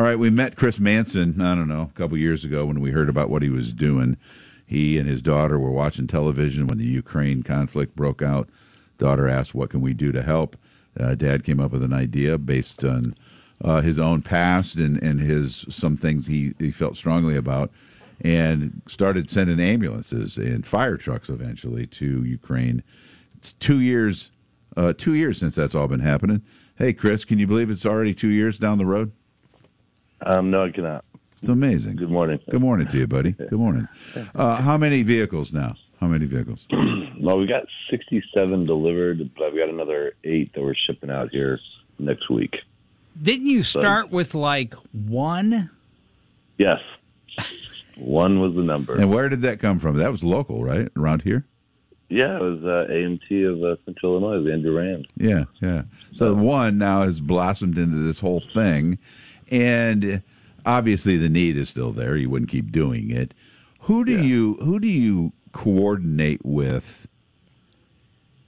All right, we met Chris Manson, I don't know, a couple years ago when we heard about what he was doing. He and his daughter were watching television when the Ukraine conflict broke out. Daughter asked, What can we do to help? Uh, Dad came up with an idea based on uh, his own past and, and his some things he, he felt strongly about and started sending ambulances and fire trucks eventually to Ukraine. It's two years, uh, two years since that's all been happening. Hey, Chris, can you believe it's already two years down the road? Um, no, I cannot. It's amazing. Good morning. Good morning to you, buddy. Good morning. Uh, how many vehicles now? How many vehicles? well, we got 67 delivered, but I've got another eight that we're shipping out here next week. Didn't you start so, with like one? Yes. One was the number. And where did that come from? That was local, right? Around here? Yeah, it was uh, AMT of uh, Central Illinois, Andrew Rand. Yeah, yeah. So, so one now has blossomed into this whole thing. And obviously the need is still there. You wouldn't keep doing it. Who do yeah. you who do you coordinate with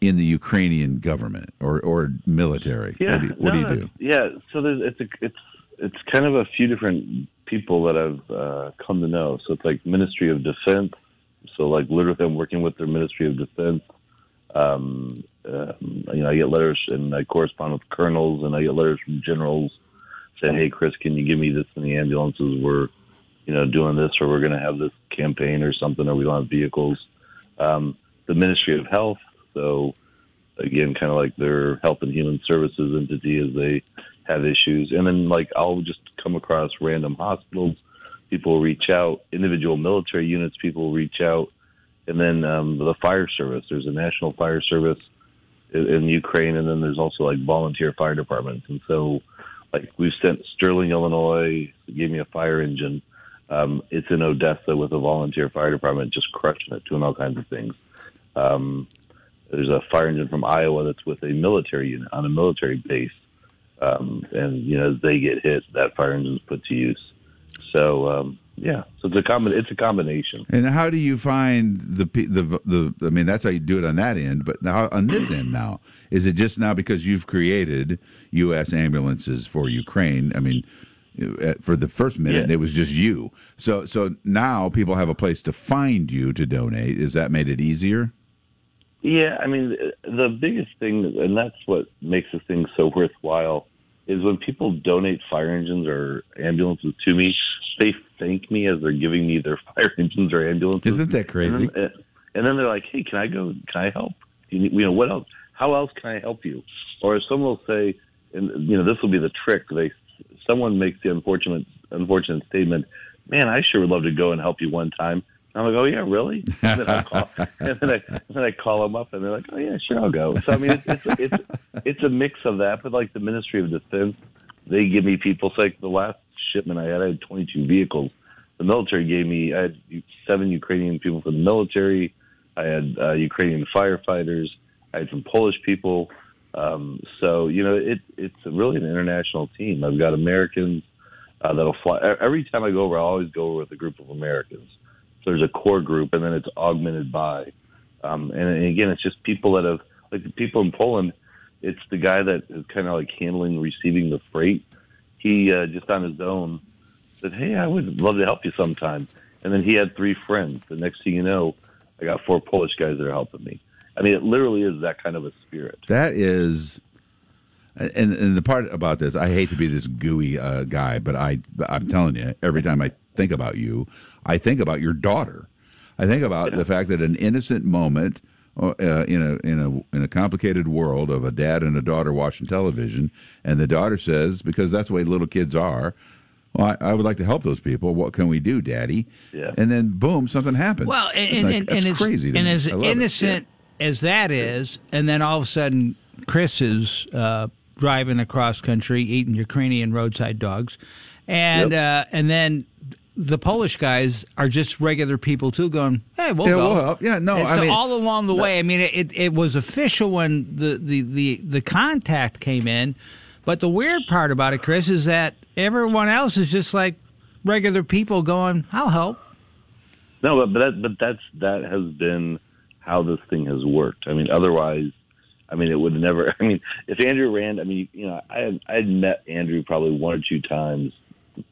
in the Ukrainian government or, or military? Yeah, what do you, what no, do, you do? Yeah, so there's it's a, it's it's kind of a few different people that I've uh, come to know. So it's like Ministry of Defense. So like literally, I'm working with their Ministry of Defense. Um, uh, you know, I get letters and I correspond with colonels, and I get letters from generals saying, "Hey, Chris, can you give me this in the ambulances? We're, you know, doing this, or we're going to have this campaign or something, or we don't have vehicles." Um, the Ministry of Health, so again, kind of like their Health and Human Services entity, as they have issues, and then like I'll just come across random hospitals. People reach out, individual military units. People reach out, and then um, the fire service. There's a national fire service in, in Ukraine, and then there's also like volunteer fire departments. And so like we've sent Sterling, Illinois, gave me a fire engine. Um, it's in Odessa with a volunteer fire department just crushing it, doing all kinds of things. Um, there's a fire engine from Iowa that's with a military unit on a military base. Um, and, you know, as they get hit, that fire engine is put to use. So, um, yeah, so it's a combi- it's a combination. And how do you find the the the? I mean, that's how you do it on that end. But now on this end, now is it just now because you've created U.S. ambulances for Ukraine? I mean, uh, for the first minute, yeah. it was just you. So so now people have a place to find you to donate. Is that made it easier? Yeah, I mean, the biggest thing, and that's what makes this thing so worthwhile is when people donate fire engines or ambulances to me, they thank me as they're giving me their fire engines or ambulances. Isn't that crazy? And then, eh, and then they're like, "Hey, can I go? Can I help? You, you know, what else? How else can I help you?" Or someone will say, and you know, this will be the trick. They someone makes the unfortunate unfortunate statement, "Man, I sure would love to go and help you one time." I'm like, oh yeah, really? And then I call, and then I, and then I call them up, and they're like, oh yeah, sure, I'll go. So I mean, it's it's it's, it's a mix of that, but like the Ministry of Defense, they give me people. So like the last shipment I had, I had 22 vehicles. The military gave me I had seven Ukrainian people from the military. I had uh, Ukrainian firefighters. I had some Polish people. Um, so you know, it it's really an international team. I've got Americans uh, that'll fly every time I go over. I always go over with a group of Americans there's a core group, and then it's augmented by. Um, and, and again, it's just people that have like the people in Poland. It's the guy that is kind of like handling receiving the freight. He uh, just on his own said, "Hey, I would love to help you sometime." And then he had three friends. The next thing you know, I got four Polish guys that are helping me. I mean, it literally is that kind of a spirit. That is and and the part about this, I hate to be this gooey uh, guy, but I I'm telling you, every time I think about you, I think about your daughter. I think about yeah. the fact that an innocent moment uh, in a in a in a complicated world of a dad and a daughter watching television, and the daughter says, because that's the way little kids are. Well, I, I would like to help those people. What can we do, Daddy? Yeah. And then, boom, something happens. Well, and, it's like, and, and, crazy. and me. as innocent yeah. as that is, and then all of a sudden, Chris is uh, driving across country eating Ukrainian roadside dogs, and yep. uh, and then the Polish guys are just regular people too, going, "Hey, we'll yeah, go." We'll help. Yeah, no, and I so mean, all along the way, I mean, it, it was official when the, the, the, the contact came in, but the weird part about it, Chris, is that everyone else is just like regular people going, "I'll help." No, but but, that, but that's that has been how this thing has worked. I mean, otherwise, I mean, it would never. I mean, if Andrew Rand, I mean, you know, I had I had met Andrew probably one or two times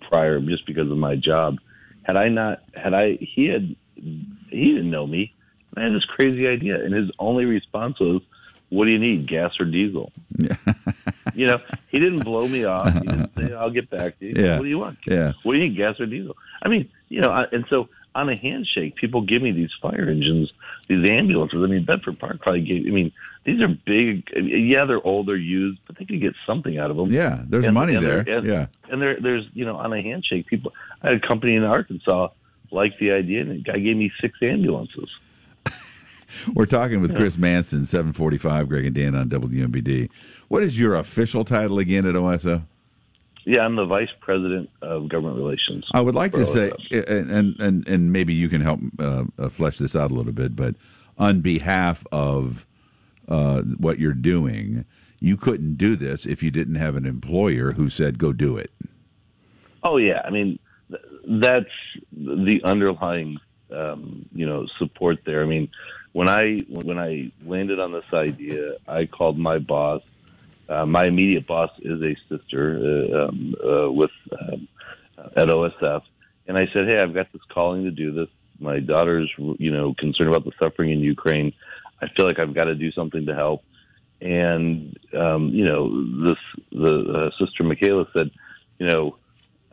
prior just because of my job. Had I not, had I, he had, he didn't know me. I had this crazy idea, and his only response was, "What do you need, gas or diesel?" you know, he didn't blow me off. He didn't say, "I'll get back to you." Yeah. What do you want? Yeah. What do you need, gas or diesel? I mean, you know, I, and so on a handshake, people give me these fire engines, these ambulances. I mean, Bedford Park probably gave. I mean, these are big. Yeah, they're old, they're used, but they could get something out of them. Yeah, there's And- money and there. and- yeah. and there, there's you know on a handshake, people. I had a company in Arkansas liked the idea, and the guy gave me six ambulances. We're talking with Chris Manson, 745, Greg and Dan on WMBD. What is your official title again at OSF? Yeah, I'm the vice president of government relations. I would like to say, and and and maybe you can help uh, uh, flesh this out a little bit, but on behalf of uh, what you're doing, you couldn't do this if you didn't have an employer who said, "Go do it." Oh yeah, I mean th- that's the underlying um, you know support there. I mean, when I when I landed on this idea, I called my boss. Uh, my immediate boss is a sister uh, um, uh, with um, at OSF, and I said, "Hey, I've got this calling to do this. My daughter's you know concerned about the suffering in Ukraine. I feel like I've got to do something to help." And um, you know, this the uh, sister Michaela said, "You know."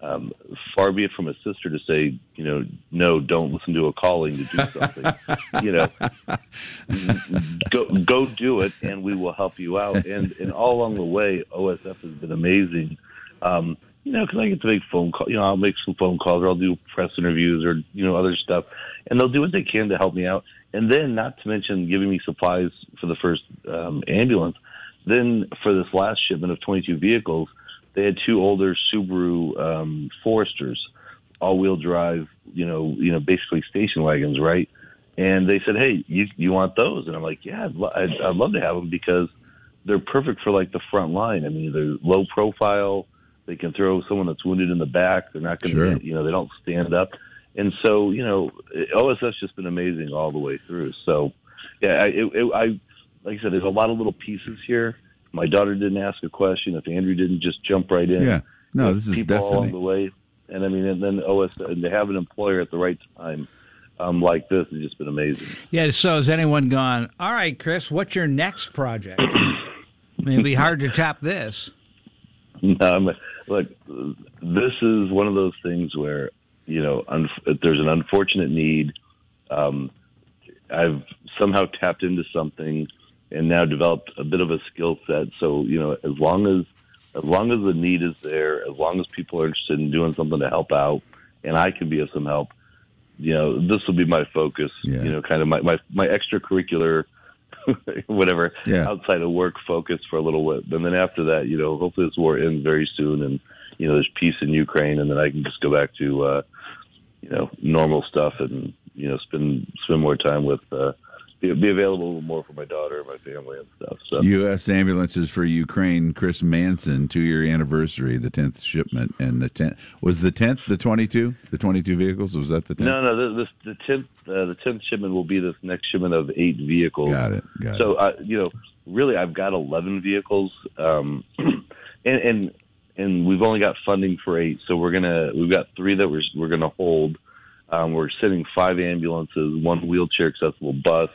um, far be it from a sister to say, you know, no, don't listen to a calling to do something. you know, go go do it, and we will help you out. And and all along the way, OSF has been amazing. Um, you know, because I get to make phone call. You know, I'll make some phone calls, or I'll do press interviews, or you know, other stuff, and they'll do what they can to help me out. And then, not to mention, giving me supplies for the first um, ambulance. Then, for this last shipment of 22 vehicles, they had two older Subaru um, Foresters, all-wheel drive. You know, you know, basically station wagons, right? And they said, "Hey, you you want those?" And I'm like, "Yeah, I'd, I'd, I'd love to have them because they're perfect for like the front line. I mean, they're low profile. They can throw someone that's wounded in the back. They're not going to, Sure. you know, they don't stand up. And so, you know, OSF's just been amazing all the way through. So, yeah, I, it, it, I like I said, there's a lot of little pieces here. My daughter didn't ask a question. If Andrew didn't just jump right in, Yeah. No, this is people along the way. And I mean, and then OS, and to have an employer at the right time um, like this has just been amazing. Yeah. So has anyone gone? All right, Chris, what's your next project? I mean, it'd be hard to top this. No, I'm, look, this is one of those things where you know un- there's an unfortunate need. Um, I've somehow tapped into something and now developed a bit of a skill set. So you know, as long as as long as the need is there, as long as people are interested in doing something to help out, and I can be of some help, you know, this will be my focus. Yeah. You know, kind of my my, my extracurricular. whatever Yeah. outside of work focus for a little bit and then after that you know hopefully this war ends very soon and you know there's peace in ukraine and then i can just go back to uh you know normal stuff and you know spend spend more time with uh be, be available more for my daughter and my family and stuff so U.S. ambulances for Ukraine. Chris Manson, two-year anniversary, the tenth shipment, and the tenth was the tenth, the twenty-two, the twenty-two vehicles. Was that the tenth? no no this, the tenth uh, the tenth shipment will be this next shipment of eight vehicles Got it. Got so it. uh, you know really i've got 11 vehicles um and and and we've only got funding for eight so we're gonna we've got three that we're we're gonna hold um we're sending five ambulances one wheelchair accessible bus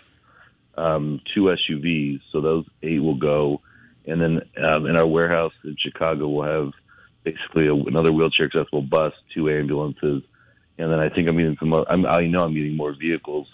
um two suvs so those eight will go. And then um, in our warehouse in chicago we'll have basically a, another wheelchair accessible bus two ambulances. And then i think i'm getting some I'm, i know i'm getting more vehicles.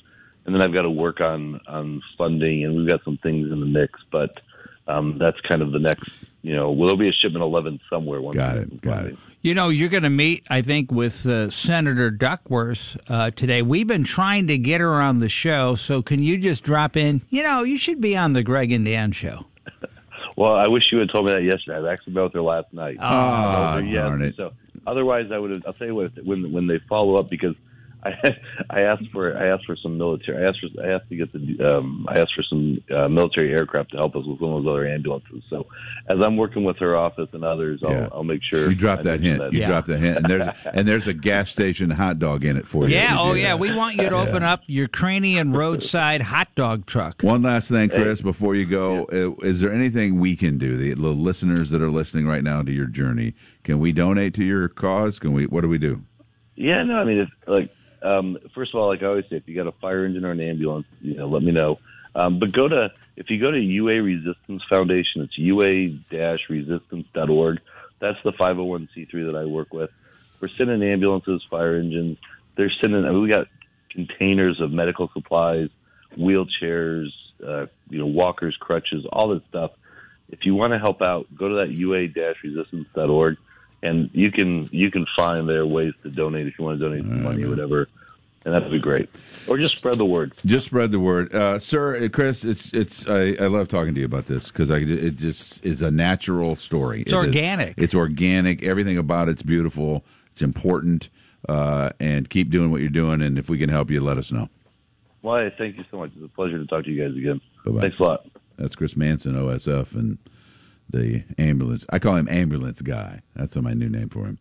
And then I've got to work on on funding, and we've got some things in the mix. But um, that's kind of the next, you know, will there be a shipment eleven somewhere? Once Got it, got it. You know, you're going to meet, I think, with uh, Senator Duckworth uh, today. We've been trying to get her on the show, so can you just drop in? You know, you should be on the Greg and Dan show. Well, I wish you had told me that yesterday. I've actually been with her last night. I told her yes. darn it. So otherwise, I would have. I'll tell you what. When when they follow up, because I I asked for I asked for some military. I asked for I asked to get the um, I asked for some uh, military aircraft to help us with some of those other ambulances. So as I'm working with her office and others, I'll, Yeah. I'll make sure You drop that mention hint. You Yeah. drop that hint, and there's and there's a gas station hot dog in it for you. Yeah, you oh yeah. that. We want you to open up your Ukrainian roadside hot dog truck. One last thing, Chris, before you go, uh, is there anything we can do? The, the listeners that are listening right now to your journey, can we donate to your cause? Can we? What do we do? Yeah, no, I mean, if, like, um, first of all, like I always say, if you got a fire engine or an ambulance, you know, let me know. Um, but go to, if you go to UA Resistance Foundation, it's ua-resistance.org. That's the 501c3 that I work with. We're sending ambulances, fire engines. They're sending, I mean, we got containers of medical supplies, wheelchairs, uh, you know, walkers, crutches, all this stuff. If you want to help out, go to that ua-resistance.org and you can you can find there ways to donate if you want to donate some money or whatever, and that'd be great. Or just spread the word. Just spread the word, uh, sir, uh, Chris. It's it's. I, I love talking to you about this because I it just is a natural story. It's It is- organic. it's organic. Everything about it's beautiful. It's important, uh, and keep doing what you're doing. And if we can help you, let us know. Well, hey, thank you so much. It's a pleasure to talk to you guys again. Bye-bye. Thanks a lot. That's Chris Manson, OSF, and the ambulance. I call him ambulance guy. That's my new name for him.